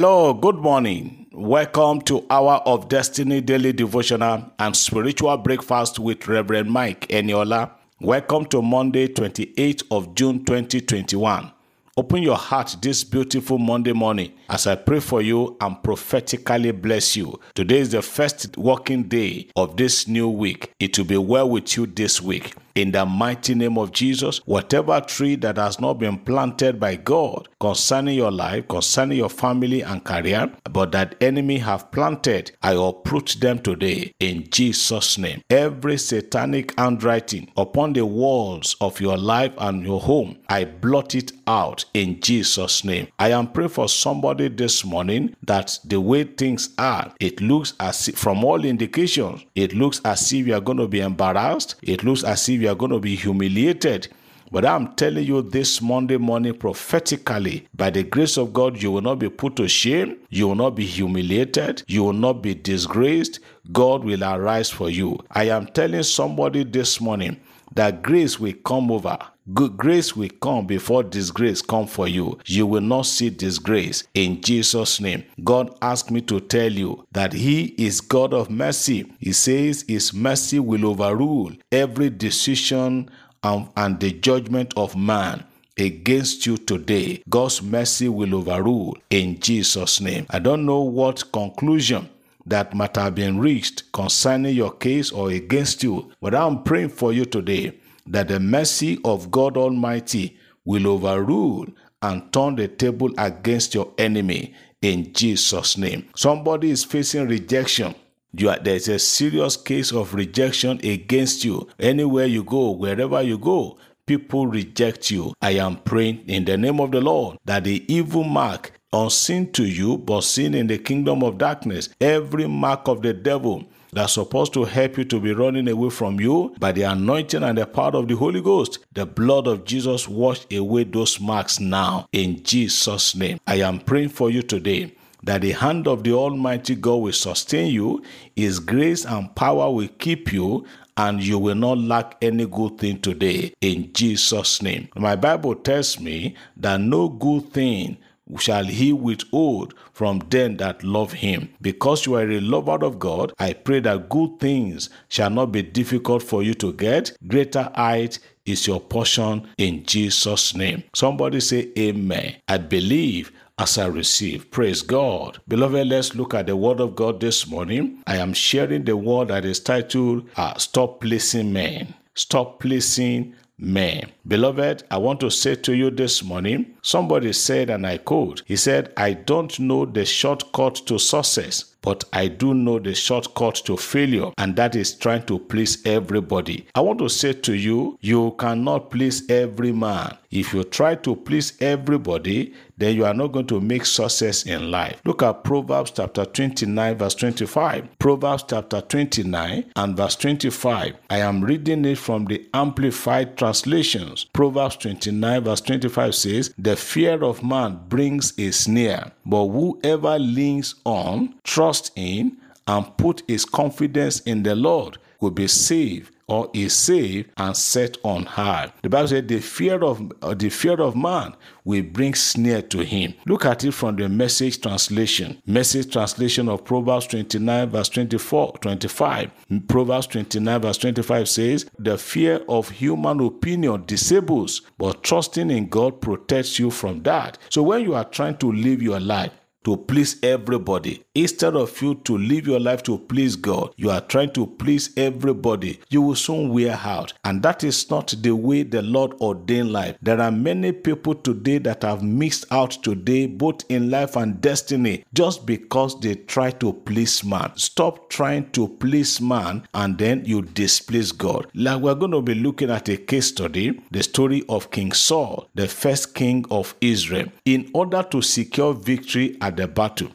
Hello, good morning. Welcome to Hour of Destiny Daily Devotional and Spiritual Breakfast with Reverend Mike Eniola. Welcome to Monday, 28th of June 2021. Open your heart this beautiful Monday morning as I pray for you and prophetically bless you. Today is the first working day of this new week. It will be well with you this week. In the mighty name of Jesus, whatever tree that has not been planted by God concerning your life, concerning your family and career, but that enemy have planted, I uproot them today in Jesus' name. Every satanic handwriting upon the walls of your life and your home, I blot it out in Jesus' name. I am praying for somebody this morning that the way things are, it looks as if, from all indications, it looks as if you are going to be embarrassed. It looks as if you are going to be humiliated. But I'm telling you this Monday morning prophetically, by the grace of God, you will not be put to shame, you will not be humiliated, you will not be disgraced. God will arise for you. I am telling somebody this morning that grace will come over. Good grace will come before disgrace come for you. You will not see disgrace in Jesus' name. God asked me to tell you that He is God of mercy. He says His mercy will overrule every decision and, and the judgment of man against you today. God's mercy will overrule in Jesus' name. I don't know what conclusion that might have been reached concerning your case or against you, but I'm praying for you today that the mercy of God Almighty will overrule and turn the table against your enemy in Jesus' name. Somebody is facing rejection. Are, there's a serious case of rejection against you. Anywhere you go, wherever you go, people reject you. I am praying in the name of the Lord that the evil mark unseen to you, but seen in the kingdom of darkness, every mark of the devil that's supposed to help you to be running away from you by the anointing and the power of the Holy Ghost. The blood of Jesus wash away those marks now in Jesus' name. I am praying for you today that the hand of the Almighty God will sustain you, His grace and power will keep you, and you will not lack any good thing today in Jesus' name. My Bible tells me that no good thing shall he withhold from them that love him. Because you are a lover of God, I pray that good things shall not be difficult for you to get. Greater height is your portion in Jesus' name. Somebody say, Amen. I believe as I receive. Praise God. Beloved, let's look at the Word of God this morning. I am sharing the word that is titled uh, Stop Pleasing Men. Stop Pleasing Men. Beloved, I want to say to you this morning, somebody said, and I quote, he said, I don't know the shortcut to success, but I do know the shortcut to failure, and that is trying to please everybody. I want to say to you, you cannot please every man. If you try to please everybody, then you are not going to make success in life. Look at Proverbs chapter 29, verse 25. Proverbs chapter 29 and verse 25. I am reading it from the Amplified translations. Proverbs 29, verse 25 says, The fear of man brings a snare, but whoever leans on, trusts in, and put his confidence in the Lord will be saved or is saved and set on high. The Bible said the fear of uh, the fear of man will bring snare to him. Look at it from the message translation. Message translation of Proverbs 29 verse 24, 25. Proverbs 29 verse 25 says, the fear of human opinion disables, but trusting in God protects you from that. So when you are trying to live your life, to please everybody. Instead of you to live your life to please God, you are trying to please everybody. You will soon wear out. And that is not the way the Lord ordained life. There are many people today that have missed out today, both in life and destiny, just because they try to please man. Stop trying to please man and then you displease God. Like we're going to be looking at a case study, the story of King Saul, the first king of Israel. In order to secure victory at the battle,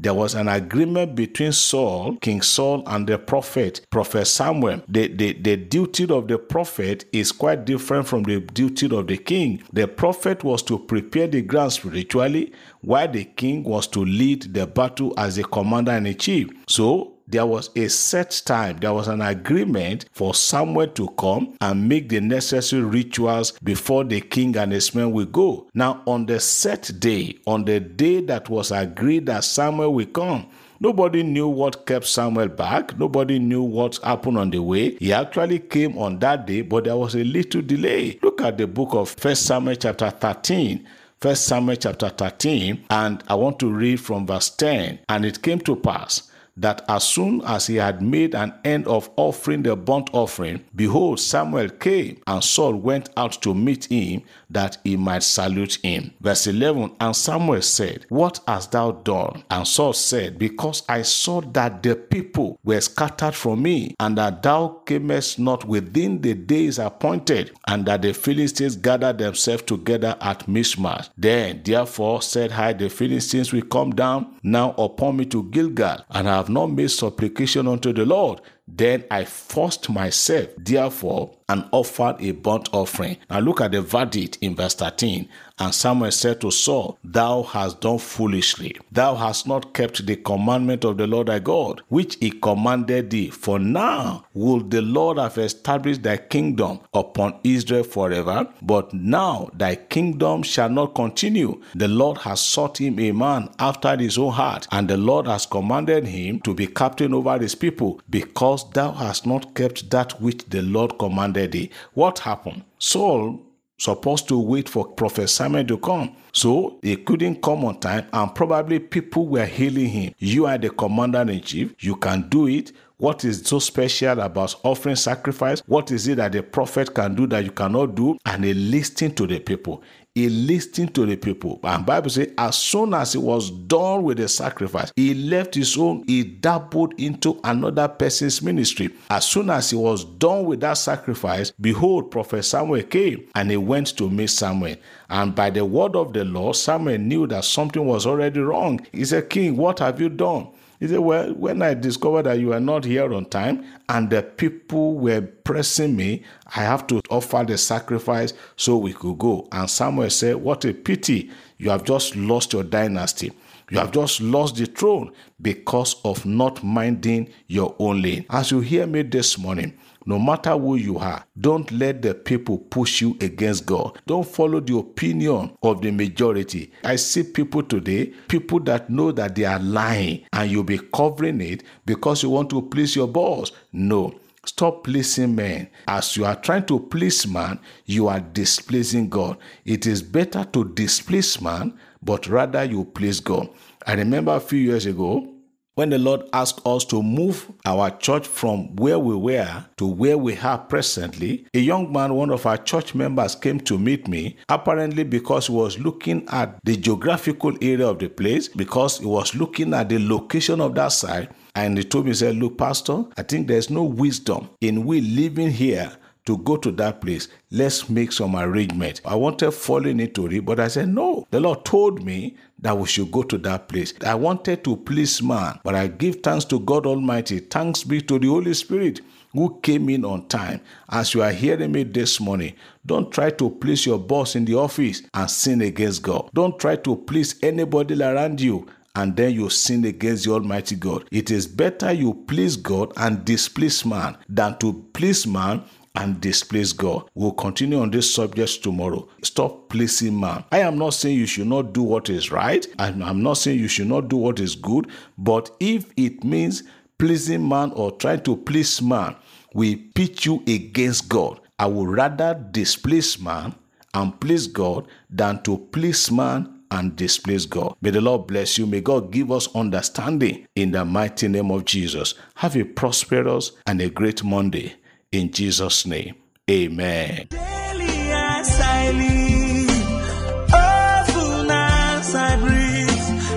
there was an agreement between Saul, King Saul, and the prophet, Prophet Samuel. The, the, the duty of the prophet is quite different from the duty of the king. The prophet was to prepare the ground spiritually, while the king was to lead the battle as the commander in chief. So there was a set time, there was an agreement for Samuel to come and make the necessary rituals before the king and his men will go. Now, on the set day, on the day that was agreed that Samuel will come, Nobody knew what kept Samuel back. Nobody knew what happened on the way. He actually came on that day, but there was a little delay. Look at the book of First Samuel chapter 13. First Samuel chapter 13, and I want to read from verse 10. And it came to pass that as soon as he had made an end of offering the burnt offering, behold, Samuel came, and Saul went out to meet him that he might salute him. Verse 11 And Samuel said, What hast thou done? And Saul said, Because I saw that the people were scattered from me, and that thou camest not within the days appointed, and that the Philistines gathered themselves together at Michmash. Then, therefore, said I, The Philistines will come down now upon me to Gilgal, and have not made supplication unto the Lord. Then I forced myself, therefore, and offered a burnt offering. Now look at the verdict in verse 13. And Samuel said to Saul, Thou hast done foolishly. Thou hast not kept the commandment of the Lord thy God, which he commanded thee. For now will the Lord have established thy kingdom upon Israel forever. But now thy kingdom shall not continue. The Lord has sought him a man after his own heart, and the Lord has commanded him to be captain over his people, because thou hast not kept that which the Lord commanded thee. What happened? Saul supposed to wait for Prophet Samuel to come. So he couldn't come on time, and probably people were hailing him. You are the commander in chief, you can do it. What is so special about offering sacrifice? What is it that the prophet can do that you cannot do? And he listened to the people. He listened to the people. And Bible says, as soon as he was done with the sacrifice, he left his own, he dabbled into another person's ministry. As soon as he was done with that sacrifice, behold, Prophet Samuel came and he went to meet Samuel. And by the word of the Lord, Samuel knew that something was already wrong. He said, King, what have you done? He said, Well, when I discovered that you were not here on time and the people were pressing me, I have to offer the sacrifice so we could go. And Samuel said, What a pity. You have just lost your dynasty. You have just lost the throne because of not minding your own lane. As you hear me this morning, no matter who you are, don't let the people push you against God. Don't follow the opinion of the majority. I see people today, people that know that they are lying and you'll be covering it because you want to please your boss. No. Stop pleasing men. As you are trying to please man, you are displeasing God. It is better to displease man, but rather you please God. I remember a few years ago, when the Lord asked us to move our church from where we were to where we are presently, a young man, one of our church members, came to meet me, apparently because he was looking at the geographical area of the place, because he was looking at the location of that site. And he told me, he said, Look, Pastor, I think there's no wisdom in we living here to go to that place. Let's make some arrangement. I wanted falling into it, but I said, no. The Lord told me that we should go to that place. I wanted to please man, but I give thanks to God Almighty. Thanks be to the Holy Spirit who came in on time. As you are hearing me this morning, don't try to please your boss in the office and sin against God. Don't try to please anybody around you and then you sin against the Almighty God. It is better you please God and displease man than to please man and displease God. We'll continue on this subject tomorrow. Stop pleasing man. I am not saying you should not do what is right, and I'm not saying you should not do what is good, but if it means pleasing man or trying to please man, we pitch you against God. I would rather displease man and please God than to please man and displease God. May the Lord bless you. May God give us understanding in the mighty name of Jesus. Have a prosperous and a great Monday in Jesus' name. Amen.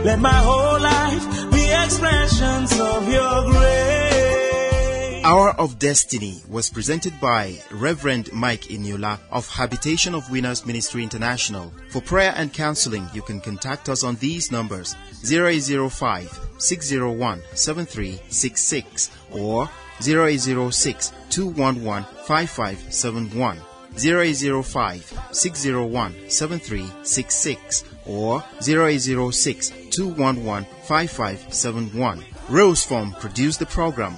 Let my whole life be expressions of your grace. Hour of Destiny was presented by Reverend Mike Eniola of Habitation of Winners Ministry International. For prayer and counseling, you can contact us on these numbers 0805 601 7366 or 0806 211 5571. 0805 601 7366 or 0806 211 5571. Rose Form produced the program.